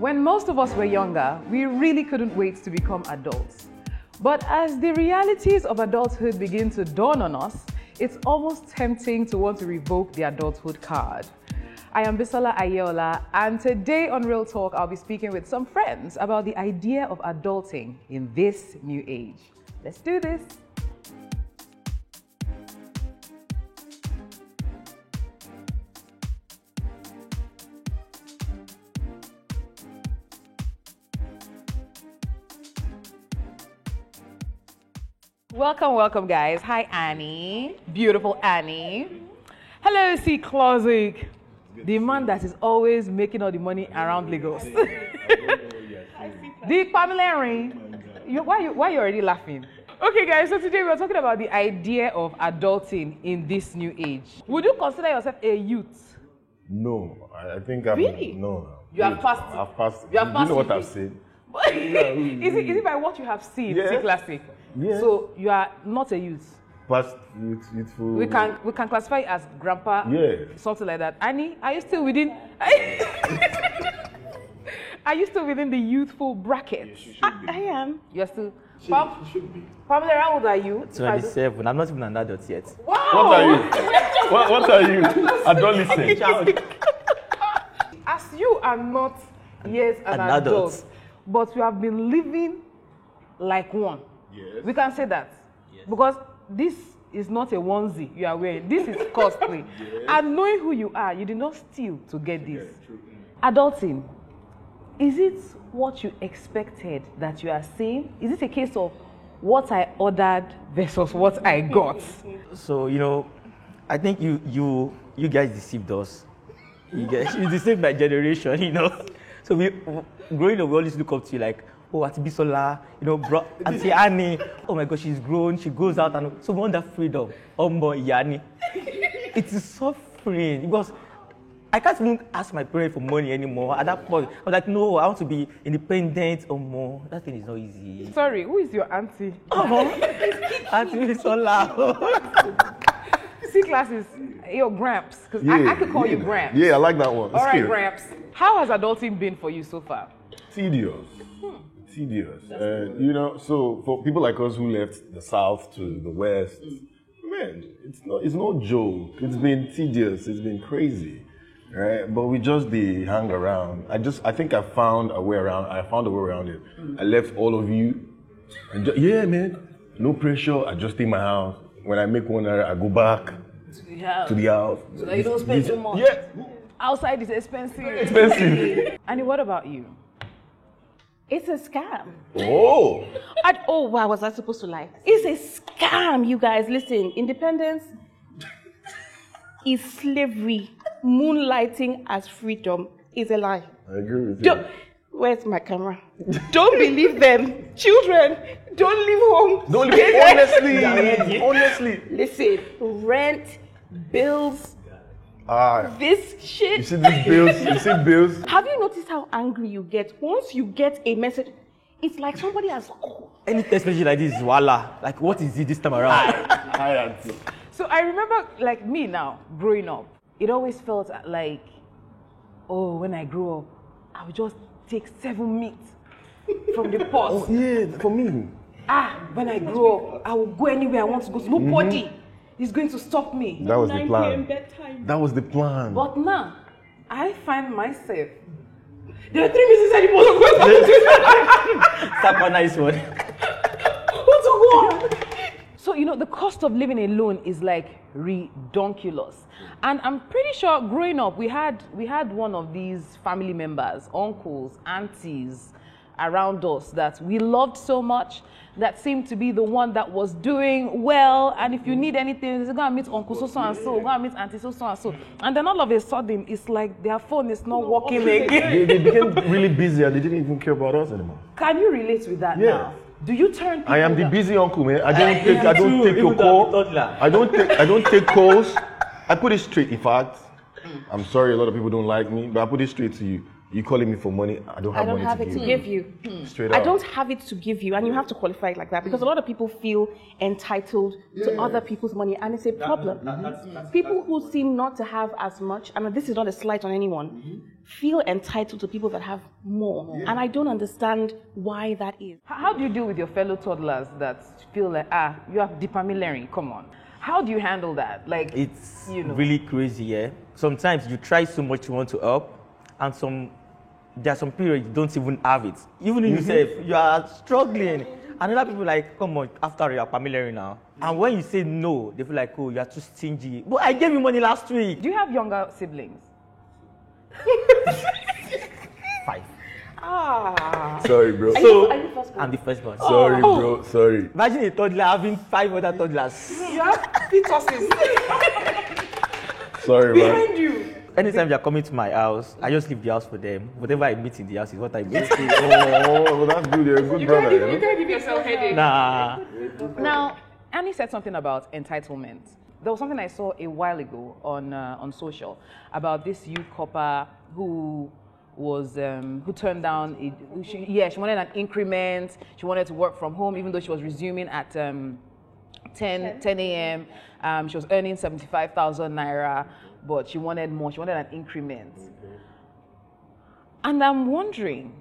When most of us were younger, we really couldn't wait to become adults. But as the realities of adulthood begin to dawn on us, it's almost tempting to want to revoke the adulthood card. I am Bisola Aiyeola, and today on Real Talk, I'll be speaking with some friends about the idea of adulting in this new age. Let's do this. Welcome, welcome, guys. Hi, Anee. Beautiful Anee. Hello, Ceeclassic. The man that is always making all the money around Lagos. the Pamilerin. Oh you, why, you, why are you already laughing? Okay, guys, so today we're talking about the idea of adulting in this new age. Would you consider yourself a youth? No, I, I think I'm. Really? No. You have passed. I've passed. You have passed you know what. I've said? is, it, is it by what you have seen. Ceeclassic? Yeah. So you are not a youth. Past youth, youthful. We can we can classify as grandpa, Yeah. something like that. Anee, are you still within? are you still within the youthful bracket? I, I am. You're still. Pam, Pamela, how old are you? If I do- 27. I'm not even an adult yet. Wow. What are you? what, what are you? Adolescent. As you are not yet an, An adult, adult. but you have been living like one. Yes. We can say that. Because this is not a onesie you are wearing. This is costly. And knowing who you are, you did not steal to get this. Adulting, is it what you expected that you are seeing? Is it a case of what I ordered versus what I got? So, you know, I think you you you guys deceived us. You guys you deceived my generation, you know. So we growing up, we always look up to you like, oh, Auntie Bisola, you know, bro, Auntie Anee. Oh my God, she's grown. She goes out and so we want that freedom. Oh my Yani. It is suffering because I can't even ask my parents for money anymore. At that point, I was like, no, I want to be independent or more. That thing is not easy. Sorry, who is your auntie? Oh, Auntie Bisola. C classes, your Gramps. Because I, I could call you Gramps. Yeah, I like that one. It's All right, cute. Gramps. How has adulting been for you so far? Tedious. Hmm. Tedious. And, you know, so for people like us who left the south to the west, mm. man, it's no, it's no joke. It's been tedious. It's been crazy. Right? But we just the hang around. I just, I think I found a way around. I found a way around it. Mm. I left all of you. And ju- yeah, man. No pressure. I just stay in my house. When I make one error, I go back Yeah. to the house. that you don't spend too much. Yeah. Outside is expensive. Expensive. Anee, what about you? It's a scam. oh. I, oh, why was I supposed to lie? It's a scam, you guys. Listen, independence is slavery. Moonlighting as freedom is a lie. I agree with you. Don't, where's my camera? Don't believe them. Children, don't leave home. Don't leave, honestly, honestly. Listen, rent, bills, Ah, this shit. you shit. see these bills? You see bills? Have you noticed how angry you get once you get a message? It's like somebody has. Any text message like this is voila. Like, what is it this time around? Hi, auntie. So I remember, like me now, growing up, it always felt like, oh, when I grew up, I would just take seven meat from the pot. Oh, yeah, for me. Ah, when I grow up, I will go anywhere I want to go. Nobody is going to stop me. That was the plan. That was the plan. But now, I find myself. There are three meetings I supposed Tap a nice one. What's a one? So you know the cost of living alone is like redonkulous, and I'm pretty sure growing up we had we had one of these family members, uncles, aunties around us that we loved so much that seemed to be the one that was doing well. And if you need anything, you go and meet uncle so so and so, go and meet auntie so so and so, and then all of a sudden it's like their phone is not working again. They, they became really busy and they didn't even care about us anymore. Can you relate with that Yeah. now? Do you turn? I am the down? busy uncle, man. I don't take, I don't take your even I'm call. I don't take, I don't take calls. I put it straight. In fact, I'm sorry, a lot of people don't like me, but I put it straight to you. You calling me for money? I don't have I don't money have to it give to you. give you. Hmm. Hmm. Straight up. I don't have it to give you, and you have to qualify it like that because a lot of people feel entitled to other people's money, and it's a problem. people who seem not to have as much, I mean, this is not a slight on anyone, mm-hmm. feel entitled to people that have more, and I don't understand why that is. How, how do you deal with your fellow toddlers that feel like, ah, you have dipamylary? Come on. How do you handle that? Like, It's you know. really crazy, yeah. Sometimes you try so much you want to help, and some there are some periods you don't even have it. Even in yourself, you are struggling. And other people like, come on, after you are familiar now. And when you say no, they feel like, oh, you are too stingy. But I gave you money last week. do you have younger siblings? Five. Ah. Sorry, bro. Are So you, are you first I'm the first one. Sorry, bro. Sorry. Imagine a toddler having five other toddlers. You have fetuses Sorry, man. behind you. Anytime they are coming to my house, I just leave the house for them. Whatever I meet in the house is what I meet. oh, well, that's good. You're a good brother, you can't give yourself headache. nah. Now, Annie said something about entitlement. There was something I saw a while ago on uh, on social about this youth corper who was um, who turned down. A, she, yeah, she wanted an increment. She wanted to work from home, even though she was resuming at um, 10, 10 a.m. Um, she was earning 75,000 naira, but she wanted more. She wanted an increment. And I'm wondering,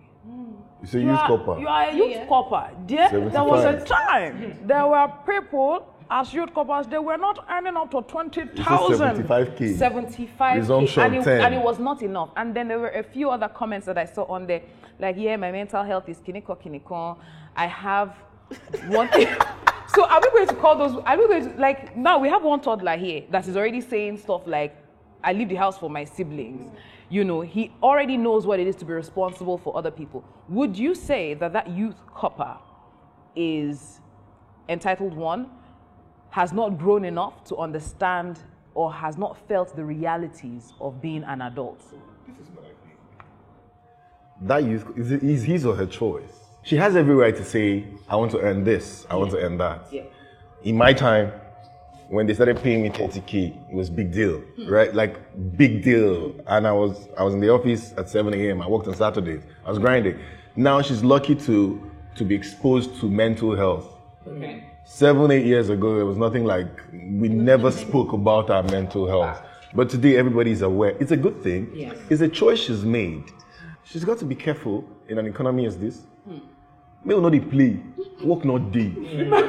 You say you use are, copper. You are a youth corper. There, there was a time there were people as youth corpers, they were not earning up to 20,000. 75K. 75K. Resumption and, it, 10. and it was not enough. And then there were a few other comments that I saw on there, like, yeah, my mental health is kiniko kiniko. I have one thing. So are we going to call those, are we going to, like, now we have one toddler here that is already saying stuff like, I leave the house for my siblings. You know, he already knows what it is to be responsible for other people. Would you say that that youth corper is entitled one, has not grown enough to understand or has not felt the realities of being an adult? that youth is, is his or her choice. She has every right to say, I want to earn this, I want to earn that. Yeah. In my time, when they started paying me 30k, it was big deal, right? Like big deal. And I was I was in the office at 7 a.m. I worked on Saturdays. I was grinding. Now she's lucky to to be exposed to mental health. Okay. Seven, eight years ago, there was nothing like we never spoke about our mental health. But today everybody's aware. It's a good thing. Yes. It's a choice she's made. She's got to be careful in an economy as this. May not the play, work not day.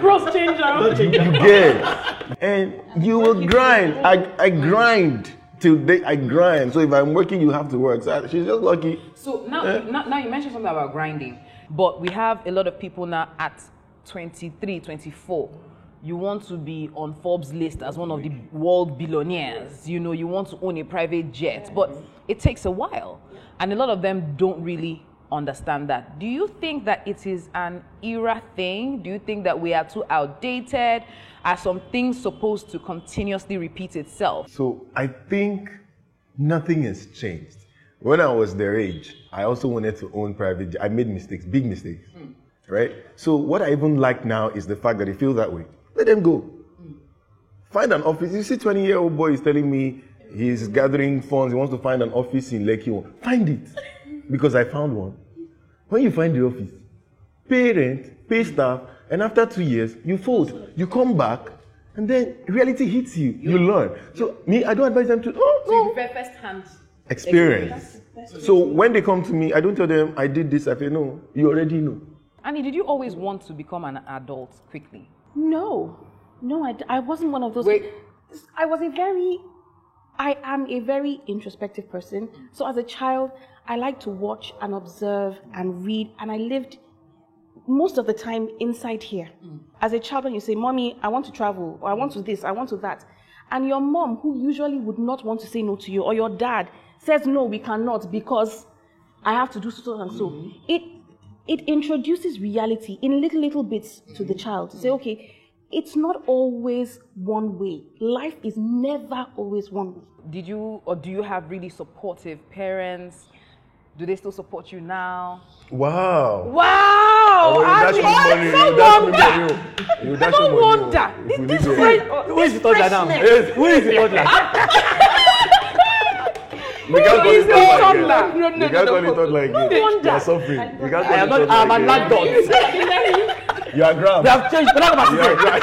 Cross changer. You get, and you will grind. I, I grind till day. I grind. So if I'm working, you have to work. So she's just lucky. So now, eh? now, now you mentioned something about grinding, but we have a lot of people now at 23, 24. You want to be on Forbes list as one of the world billionaires. You know, you want to own a private jet, but it takes a while, and a lot of them don't really understand that. Do you think that it is an era thing? Do you think that we are too outdated? Are some things supposed to continuously repeat itself? So I think nothing has changed. When I was their age, I also wanted to own private. I made mistakes, big mistakes, hmm. right? So what I even like now is the fact that they feel that way. Let them go. Hmm. Find an office. You see, 20 year old boy is telling me he's gathering funds. He wants to find an office in Lekki. Find it, because I found one. When you find the office, pay rent, pay staff, and after two years, you fold. You come back, and then reality hits you. You learn. So me, I don't advise them to. Oh no oh. first hand. experience. So when they come to me, I don't tell them I did this. I say no, you already know. Anee, did you always want to become an adult quickly? No, no, I, I wasn't one of those. Wait. I was a very, I am a very introspective person. So as a child, I like to watch and observe and read, and I lived most of the time inside here. Mm. As a child, when you say, "Mommy, I want to travel," or "I want to this," "I want to that," and your mom, who usually would not want to say no to you, or your dad says, "No, we cannot," because I have to do so and so. Mm-hmm. It it introduces reality in little little bits to the mm-hmm. child to say, okay, it's not always one way. Life is never always one way. Did you or do you have really supportive parents? Do they still support you now? Wow. Wow! Oh, you dash me money, you dash me money. You No wonder. If This leave fresh- Who is the toddler now? Who is the toddler? We can't call it don't talk talk like that. it. We can't call it talk like it. You are suffering. We can't I am call not. it I'm an like adult. You are gram. They have changed. But I'm about You to are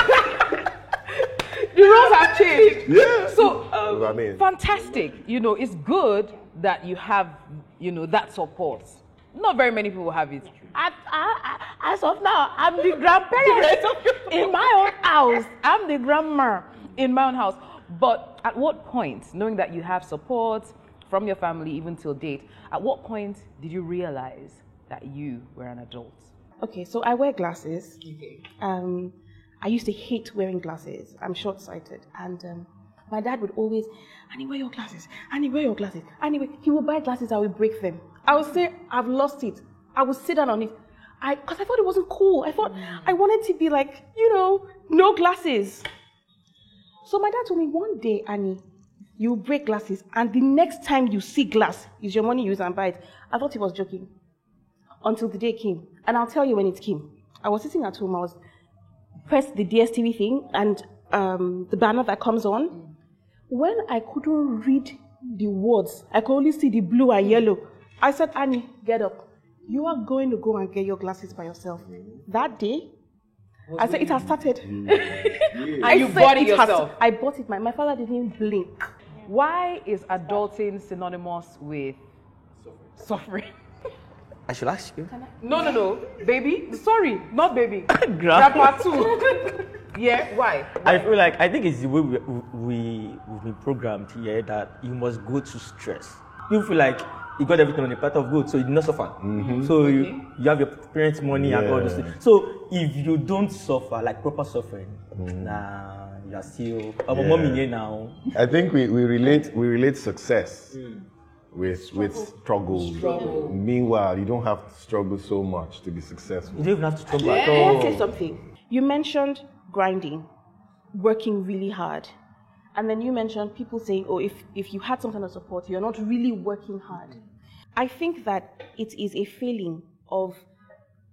The rules have changed. Yeah. So, um, I mean. fantastic. You know, it's good that you have, you know, that support. Not very many people have it. I, I, I, as of now, I'm the grandparent in my own house. I'm the grandma in my own house. But at what point, knowing that you have support from your family even till date, at what point did you realize that you were an adult? Okay, so I wear glasses. Okay. Um, I used to hate wearing glasses. I'm short sighted. And um, my dad would always, Anee, wear your glasses. Anee, wear your glasses. Anyway, he would buy glasses, I would break them. I would say, I've lost it. I would sit down on it. I, because I thought it wasn't cool. I thought I wanted to be like, you know, no glasses. So my dad told me one day, Anee, you break glasses, and the next time you see glass, is your money use and buy it. I thought he was joking until the day came. And I'll tell you when it came. I was sitting at home, I was pressed the DSTV thing and um, the banner that comes on. When I couldn't read the words, I could only see the blue and yellow. I said, Anee, get up. You are going to go and get your glasses by yourself. That day, I said, it has started. I you bought it has- yourself? I bought it. My, my father didn't blink. Why is adulting synonymous with suffering? I should ask you. No, no, no. Baby? Sorry, not baby. Grandpa. Grandpa too. yeah, why? I feel like I think it's the way we, we we've been programmed here that you must go to stress. You feel like you got everything on the path of good, so you do not suffer. Mm-hmm. So you you have your parents' money and all those things. So if you don't suffer like proper suffering, mm. nah, you're still. I'm a Yeah. mommy here now. I think we, we relate we relate success mm. with with struggle. Meanwhile, you don't have to struggle so much to be successful. You don't even have to struggle at Can I all. say something? You mentioned grinding, working really hard. And then you mentioned people saying, oh, if, if you had some kind of support, you're not really working hard. I think that it is a failing of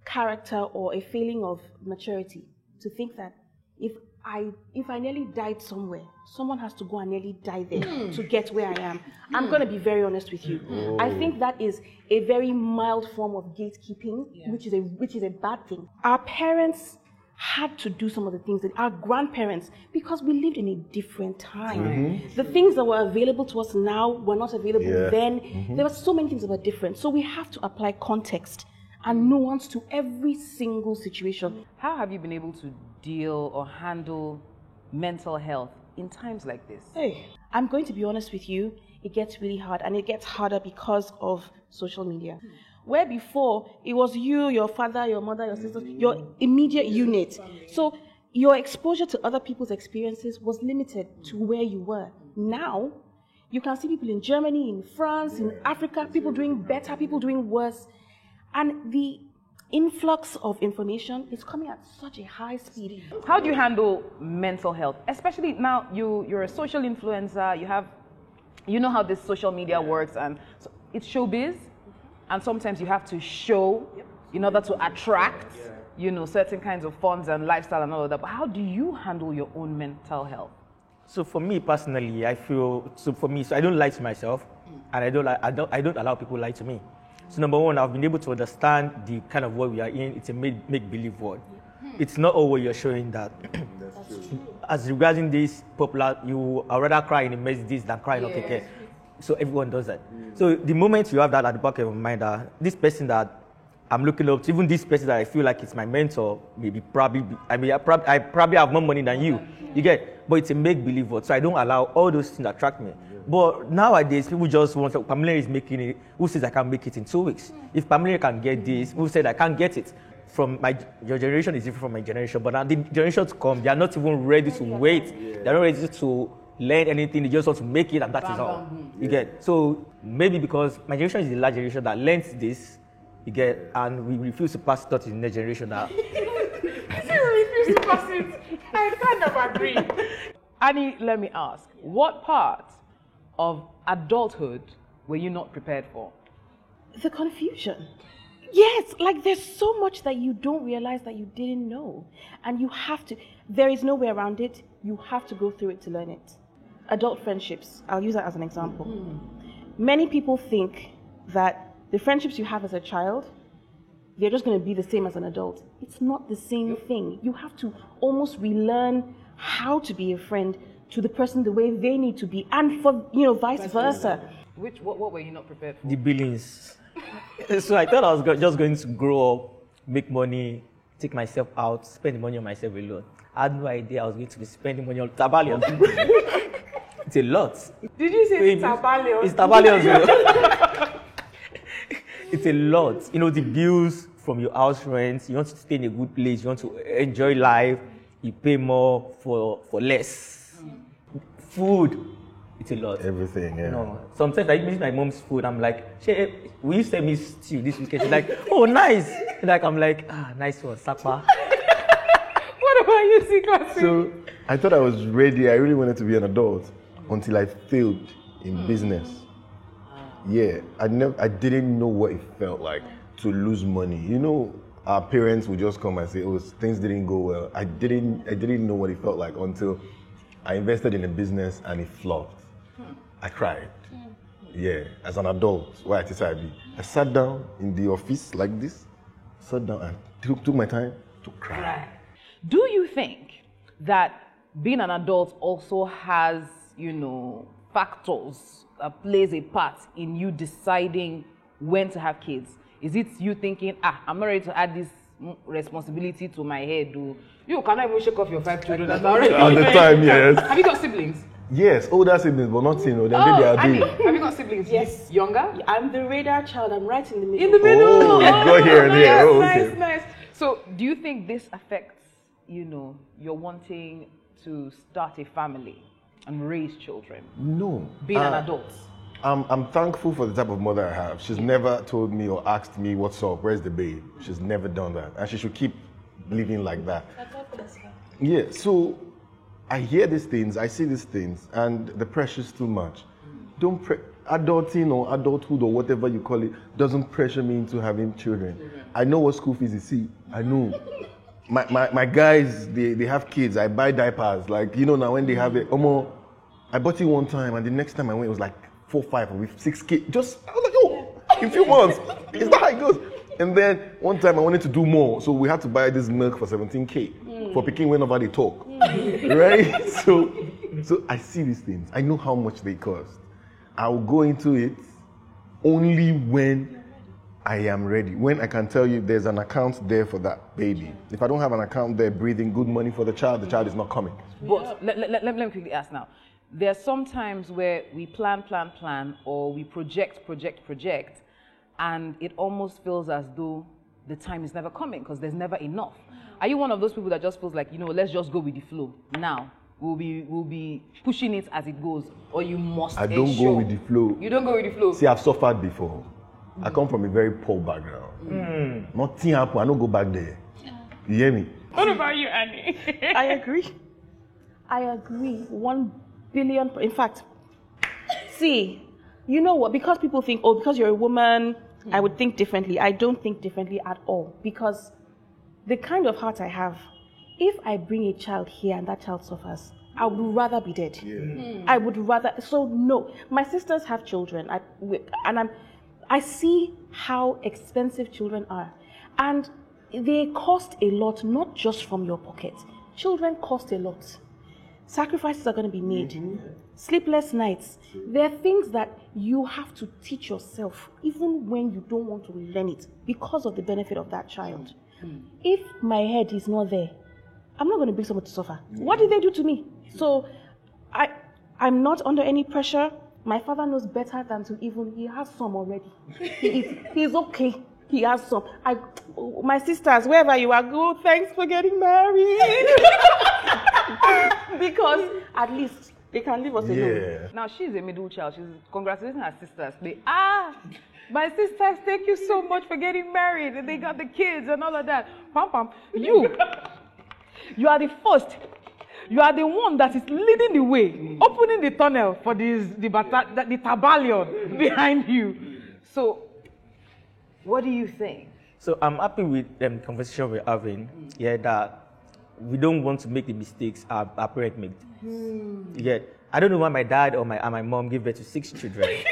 character or a failing of maturity to think that if I if I nearly died somewhere, someone has to go and nearly die there hmm. to get where I am. I'm going to be very honest with you. Hmm. I think that is a very mild form of gatekeeping, which is a which is a bad thing. Our parents had to do some of the things that our grandparents because we lived in a different time. Mm-hmm. The things that were available to us now were not available Yeah. then. Mm-hmm. There were so many things that were different. So we have to apply context and nuance to every single situation. How have you been able to deal or handle mental health in times like this? Hey, I'm going to be honest with you. It gets really hard, and it gets harder because of social media. Where before it was you, your father, your mother, your sister, your immediate unit. So your exposure to other people's experiences was limited to where you were. Now, you can see people in Germany, in France, in Africa, people doing better, people doing worse. And the influx of information is coming at such a high speed. How do you handle mental health? Especially now you you're a social influencer, you have you know how this social media works and so it's showbiz and sometimes you have to show in order to attract you know certain kinds of funds and lifestyle and all of that. But how do you handle your own mental health? So for me personally, I feel so for me, so I don't lie to myself, and I don't I don't I don't allow people lie to me. So number one, I've been able to understand the kind of world we are in. It's a make make believe world. It's not all what you're showing that. As regarding this popular, you are rather cry in the messages than cry in OKK. So everyone does that. Mm. So the moment you have that at the back of your mind, that this person that I'm looking up to, even this person that I feel like it's my mentor, maybe probably, be, I mean, I, prob- I probably have more money than you. You get, but it's a make believe world. So I don't allow all those things to attract me. But nowadays, people just want, like, Pamela is making it. Who says I can make it in two weeks? Mm. If Pamela can get this, who said I can't get it? From my your generation is different from my generation, but now the generation to come, they are not even ready to wait. They're not ready to learn anything. They just want to make it, and that is all. Hmm. You get. So maybe because my generation is the last generation that learns this, you get, and we refuse to pass it on to the next generation now. I kind of agree. Anee, let me ask, what part of adulthood were you not prepared for? the confusion. Yes, like there's so much that you don't realize that you didn't know. And you have to, there is no way around it. You have to go through it to learn it. Adult friendships, I'll use that as an example. Mm-hmm. many people think that the friendships you have as a child, they're just going to be the same as an adult. It's not the same thing. You have to almost relearn how to be a friend to the person the way they need to be, and for you know vice versa. Which what, what were you not prepared for? the billings. so I thought I was go- just going to grow up, make money, take myself out, spend the money on myself alone. I had no idea I was going to be spending money on tabalions. it's a lot. Did you say Baby, It's tabalions. oh. it's a lot. You know, the bills from your house rent, you want to stay in a good place, you want to enjoy life, you pay more for, for less. Food, it's a lot. Everything, yeah. No, sometimes I miss my mom's food. I'm like, she, will you send me stew this weekend? She's like, oh, nice. Like, I'm like, ah, nice one, Sapa. What about you, C class? So I thought I was ready. I really wanted to be an adult until I failed in hmm. business. Ah. Yeah, I never, I didn't know what it felt like to lose money. You know, our parents would just come and say, "Oh, things didn't go well." I didn't, I didn't know what it felt like until I invested in a business and it flopped. Hmm. I cried. Hmm. Yeah, as an adult, why did I be? I sat down in the office like this, sat down and took, took my time to cry. Do you think that being an adult also has, you know, factors that plays a part in you deciding when to have kids? Is it you thinking, ah, I'm not ready to add this responsibility to my head? Do you cannot even shake off your five children that already At the time, yes. Have you got siblings? Yes, older siblings, but not you know, then Oh, they are Anee, big. have you got siblings? Yes. Younger? I'm the radar child. I'm right in the middle. In the middle. Oh, you go here and there. Nice, Oh, nice, okay. nice. So, do you think this affects, you know, your wanting to start a family and raise children, No. being an Uh, adult? I'm, I'm thankful for the type of mother I have. She's never told me or asked me, What's up? Where's the babe? She's never done that. And she should keep living like that. That's all for this. Yeah, so I hear these things, I see these things, and the pressure's too much. Don't pre- adulting or adulthood or whatever you call it doesn't pressure me into having children. I know what school fees is. See, I know. My, my, my guys, they, they have kids. I buy diapers. Like, you know, now when they have it, Omo, I bought it one time, and the next time I went, it was like four, five, or with six K. Just, I was like, oh, in a few months. Is that how it goes? And then one time I wanted to do more, so we had to buy this milk for 17k for hmm. picking whenever they talk. Hmm. right? So, so I see these things. I know how much they cost. I'll go into it only when I am ready. When I can tell you there's an account there for that baby. If I don't have an account there breathing good money for the child, the child is not coming. But let, let, let, let me quickly ask now. There are some times where we plan, plan, plan, or we project, project, project, and it almost feels as though the time is never coming because there's never enough. Are you one of those people that just feels like, you know, let's just go with the flow now? We'll be, we'll be pushing it as it goes, or you must. I don't ensure- go with the flow. You don't go with the flow. See, I've suffered before. I come from a very poor background. Hmm. Nothing happened. I don't go back there. You hear me? What about you, Anee? I agree. I agree. One billion. In fact, see, you know what? Because people think, oh, because you're a woman, I would think differently. I don't think differently at all. Because the kind of heart I have, if I bring a child here and that child suffers, I would rather be dead. Hmm. I would rather. So no, my sisters have children, I, and I'm. I see how expensive children are, and they cost a lot, not just from your pocket. Children cost a lot. Sacrifices are going to be made. Mm-hmm. Sleepless nights. There are things that you have to teach yourself, even when you don't want to learn it, because of the benefit of that child. Mm-hmm. If my head is not there, I'm not going to bring someone to suffer. What did they do to me? So, I, I'm not under any pressure. My father knows better than to even. He has some already. He is, he's okay. He has some. I, my sisters, wherever you are, go. Thanks for getting married. because at least they can leave us alone. Yeah. Now she's a middle child. She's congratulating her sisters. They ah, my sisters, thank you so much for getting married. And they got the kids and all of that. Pam pam. You, you are the first. You are the one that is leading the way, opening the tunnel for this the bata- the, the tabalion behind you. So, what do you think? So I'm happy with the um, conversation we're having. Yeah, that we don't want to make the mistakes our, our parents made. Yeah, I don't know why my dad or my, and my mom gave birth to six children.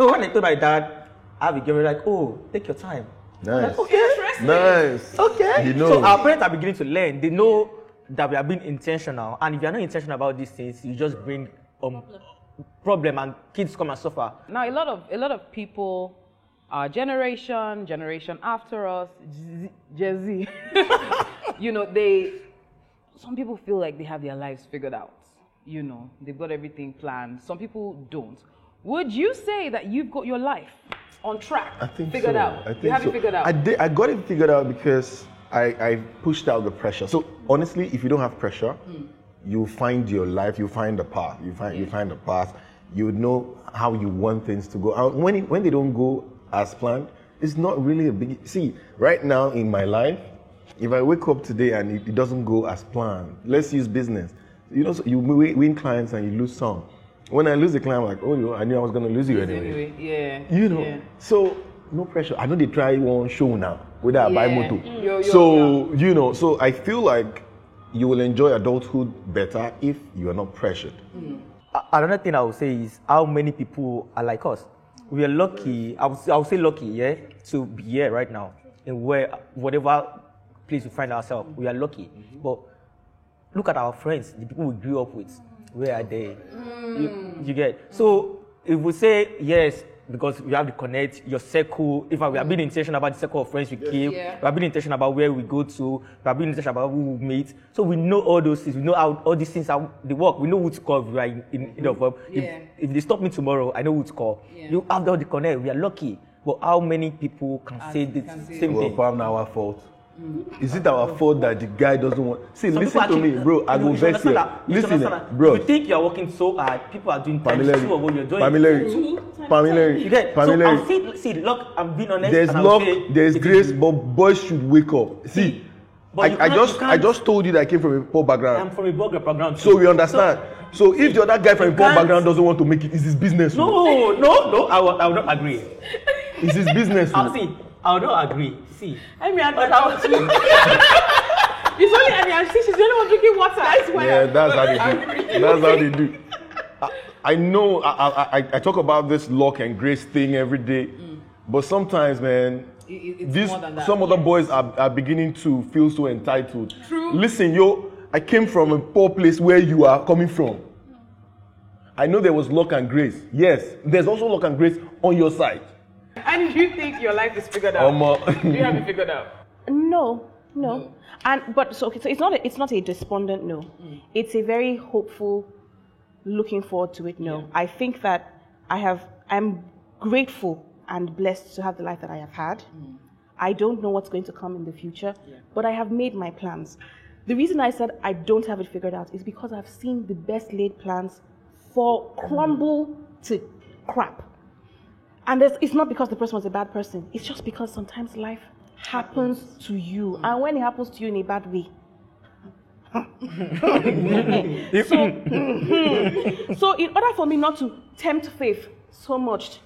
So when I told my dad, I have a girlfriend, like, oh, take your time. Nice. Interesting. Nice. Okay. You know. So our parents are beginning to learn. They know that we are being intentional. And if you're not intentional about these things, you just bring um problem and kids come and suffer. Now, a lot of a lot of people, our generation, generation after us, Z- Gen Z, you know, they. Some people feel like they have their lives figured out. You know, they've got everything planned. Some people don't. Would you say that you've got your life on track, I think figured so. out? I think you have so. it figured out. I did. I got it figured out because I, I pushed out the pressure. So honestly, if you don't have pressure, hmm. you find your life. You find the path. You find you find the path. You would know how you want things to go. And when it, when they don't go as planned, it's not really a big. See, right now in my life, if I wake up today and it, it doesn't go as planned, let's use business. You know, so you win win clients and you lose some. When I lose a client, I'm like, oh, you know, I knew I was going to lose you anyway. anyway, yeah. You know, yeah. so no pressure. I know they try one show now whether I buy moto. Mm. Yo, yo, so you know, so I feel like you will enjoy adulthood better if you are not pressured. A- Another thing I would say is how many people are like us. We are lucky, I would, I would say lucky, yeah, to be here right now in where whatever place we find ourselves. We are lucky. Mm-hmm. But look at our friends, the people we grew up with. Where are they? You, mm. you get so if we say yes because we have to connect your circle. If we are being intentional about the circle of friends we keep, Yeah. we are being intentional about where we go to, we are being intentional about who we meet. So we know all those things. We know how all these things how they work. We know who to call if we are in, in, in of help. If, Yeah. if they stop me tomorrow, I know who to call. Yeah. You have all the connect. We are lucky. But how many people can say the same Well, thing? probably not our fault. Mm. Is it our mm. fault that the guy doesn't want? See, Some listen to me, bro. I you go vex understand here. that- you Listen, that. bro. You think you are working so hard, people are doing times two of what you're doing. Pamela, mm-hmm. Pamela, You get so Pamela. I'll say, see, look, I'm being honest. There's love, there's grace, but boys should wake up. See, I, I just I just told you that I came from a poor background. I'm from a burger background. So we understand. So, if the other guy from a poor background doesn't want to make it, it's his business. No, no, no, I will, I will not agree. It's his business. I'll see. I will not agree. See, I mean, I thought I was It's only Anee and see she's the only one drinking water. That's why. Yeah, that's how they do. That's how they do. I, I know I, I, I, I talk about this luck and grace thing every day, mm. but sometimes, man, It- it- it's these more than that. some other boys are, are beginning to feel so entitled. True. Listen, yo, I came from a poor place where you are coming from. Mm. I know there was luck and grace. Yes, there's also luck and grace on your side. And you think your life is figured out? Um, uh, you have it figured out. No, no. And but so okay, so it's not a, it's not a despondent no. It's a very hopeful, looking forward to it no. I think that I have I'm grateful and blessed to have the life that I have had. I don't know what's going to come in the future, but I have made my plans. The reason I said I don't have it figured out is because I've seen the best laid plans for crumble to crap. And it's not because the person was a bad person. It's just because sometimes life happens to you. And when it happens to you in a bad way. so, so in order for me not to tempt faith so much,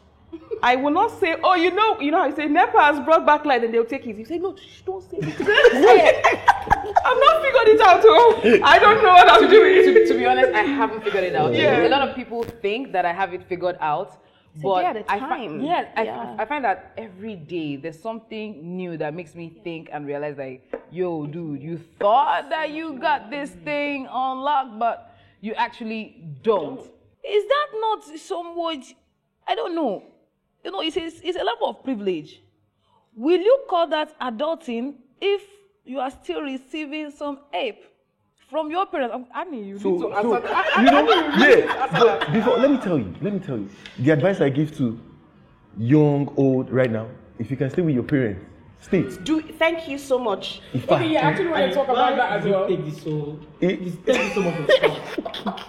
I will not say, oh, you know, you know how you say NEPA has brought back light and they'll take it. You say, no, shh, don't say it. Say it. I've not figured it out. Oh, I don't know what I'm doing. to, to be honest, I haven't figured it out. Yeah. A lot of people think that I have it figured out. But day at a I fi- time. yeah, I, Yeah. I find that every day there's something new that makes me think and realize like, yo, dude, you thought that you got this thing on lock, but you actually don't. Is that not somewhat? I don't know. You know, it's a, it's a level of privilege. Will you call that adulting if you are still receiving some ape from your parents? Um, Anee, you So, need to so answer that. you know, yeah. But before, let me tell you, let me tell you, the advice I give to young, old, right now, if you can stay with your parents, stay. Do, thank you so much. In fact, actually want to talk about that as well. Take this so. it- Take this so much.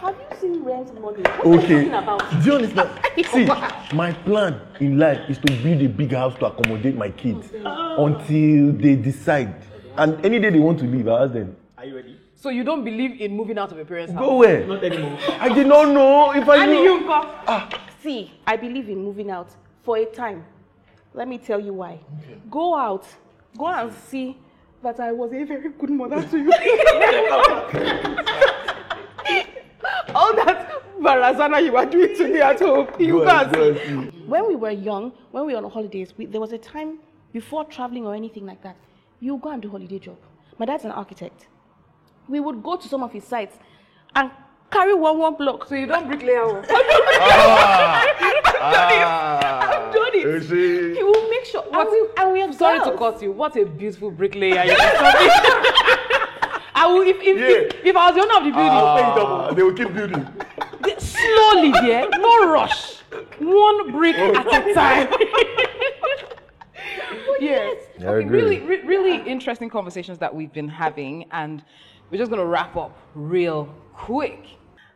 Have you seen rent money? What are you okay. talking about? Do you understand? See, my plan in life is to build a big house to accommodate my kids until they decide. And any day they want to leave, I ask them, Are you ready? So you don't believe in moving out of your parents' house? go where? Not anymore. I did not know if I Anee, knew. you go. Ah. See, I believe in moving out for a time. Let me tell you why. Go out. Go and see that I was a very good mother to you. All that barazana you are doing to me at home, you Go guys. and- go and see. When we were young, when we were on holidays, we, there was a time before traveling or anything like that, you go and do holiday job. My dad's an architect. We would go to some of his sites and carry one one block. So you don't bricklayer work. I've done it. You see? He will make sure. And we, and we have Sorry to girls. cut you. What a beautiful bricklayer you are. I will if if, if if I was the owner of the building, Ah, they will keep building. slowly there, no rush, one brick at a time. yes. I Okay, really, re- really interesting conversations that we've been having, and we're just going to wrap up real quick.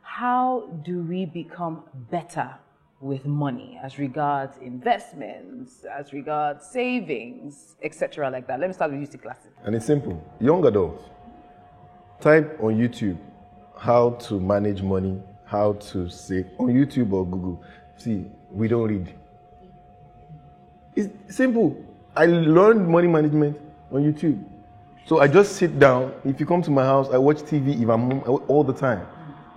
How do we become better with money as regards investments, as regards savings, etc., like that? Let me start with you, Classic. And it's simple. Young adults, type on YouTube how to manage money, how to save on YouTube or Google. See, we don't read. It's simple. I learned money management on YouTube. So I just sit down. If you come to my house, I watch TV if I'm home all the time.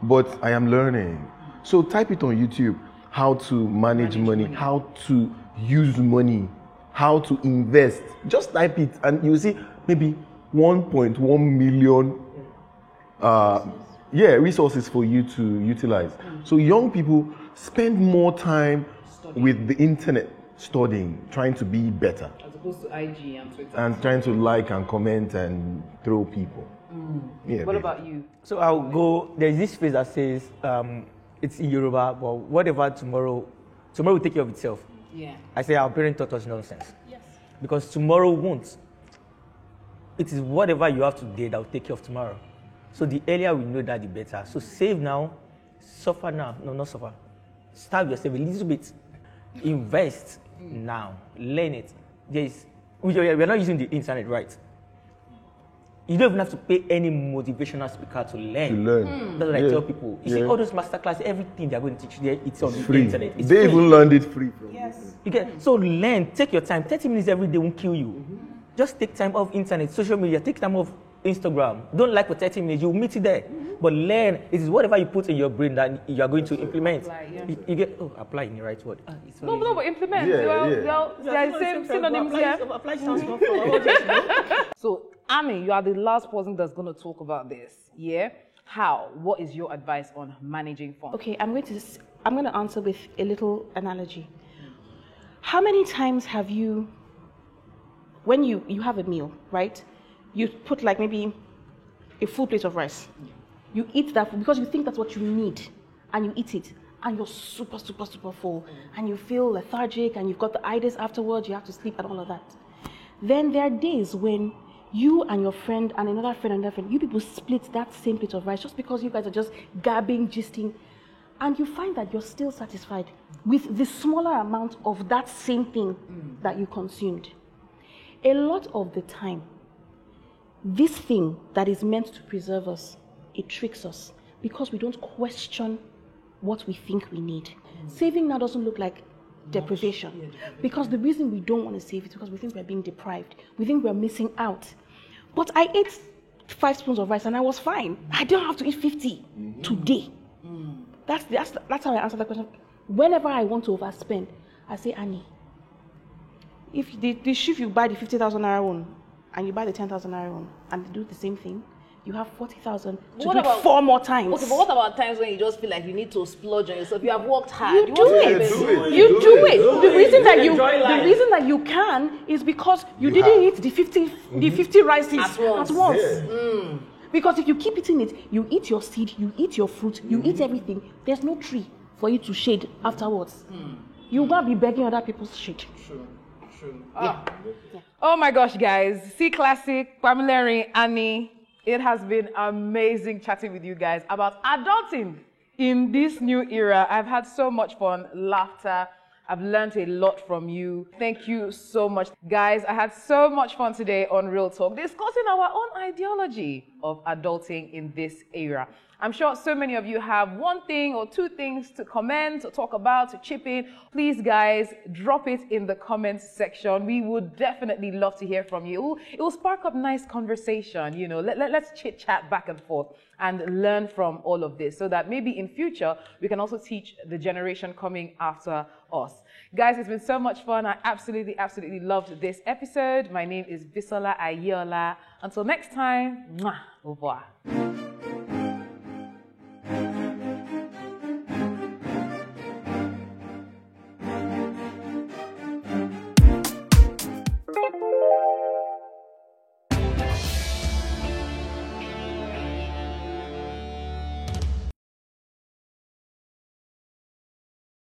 But I am learning. So type it on YouTube how to manage, money, how to use money, how to invest. Just type it and you see maybe 1.1 million uh, yeah, resources for you to utilize. So young people spend more time with the internet studying, trying to be better, As opposed to IG and Twitter. and trying to like and comment and throw people. Yeah, What babe. about you? So I'll go. There's this phrase that says, um, "It's in Yoruba, but whatever tomorrow, tomorrow will take care of itself." Yeah. I say our parents taught us nonsense. Yes. Because tomorrow won't. It is whatever you have today that will take care of tomorrow. So the earlier we know that, the better. So save now, suffer now. No, not suffer. Starve yourself a little bit. Invest now. Learn it. There's, we are we are not using the internet, right? You don't even have to pay any motivational speaker to learn. To learn. That's what I hmm. tell people. You see, all those masterclass, everything they're going to teach you, it's on the Free. internet. It's they free. even learned it free from You get so learn, take your time. 30 minutes every day won't kill you. Mm-hmm. Just take time off internet, social media, take time off Instagram. Don't like for 30 minutes, you'll meet it there. But learn, it is whatever you put in your brain that you are going to implement. Apply, yeah. you, you get oh apply in the right word. Ah, it's No, no, but implement. Yeah, well, yeah. well, there are same synonyms here. Apply sounds not for So, Ami, you are the last person that's going to talk about this. Yeah? How? What is your advice on managing funds? Okay, I'm going to s- I'm going to answer with a little analogy. How many times have you, when you you have a meal, right? You put like maybe a full plate of rice. You eat that because you think that's what you need, and you eat it, and you're super super super full, and you feel lethargic, and you've got the itis afterwards. You have to sleep and all of that. Then there are days when you and your friend and another friend and another friend, you people split that same plate of rice just because you guys are just gabbing, gisting, and you find that you're still satisfied with the smaller amount of that same thing mm. that you consumed. A lot of the time, this thing that is meant to preserve us, it tricks us because we don't question what we think we need. Saving now doesn't look like deprivation because the reason we don't want to save is because we think we're being deprived. We think we're missing out. But I ate five spoons of rice and I was fine. I don't have to eat 50 mm-hmm. today. Mm. That's, that's, that's how I answer that question. Whenever I want to overspend, I say, Anee, if the, the shift you buy the 50,000 naira one and you buy the 10,000 naira one and they do the same thing, you have 40,000 to What do about- it four more times. Okay, but what about times when you just feel like you need to splurge on yourself? You have worked hard. You do it. spend do it. You Do do it. it. The it. reason that you Enjoy the reason that you can is because you, You didn't have. eat the 50 the mm-hmm. 50 rices At once. Yeah. Mm. Because if you keep eating it, you eat your seed, you eat your fruit, you mm-hmm. eat everything. There's no tree for you to shade afterwards. Mm. You're gonna be begging other people's shade. Ah. Oh my gosh, guys. Ceeclassic, Pamela Anee. It has been amazing chatting with you guys about adulting in this new era. I've had so much fun, laughter. I've learned a lot from you. Thank you so much. Guys, I had so much fun today on Real Talk discussing our own ideology of adulting in this era. I'm sure so many of you have one thing or two things to comment, or talk about, to chip in. Please, guys, drop it in the comments section. We would definitely love to hear from you. It will, it will spark up nice conversation. You know, let, let, let's chit chat back and forth and learn from all of this so that maybe in future we can also teach the generation coming after us. Guys, it's been so much fun. I absolutely, absolutely loved this episode. My name is Bisola Aiyeola. Until next time, mwah, au revoir.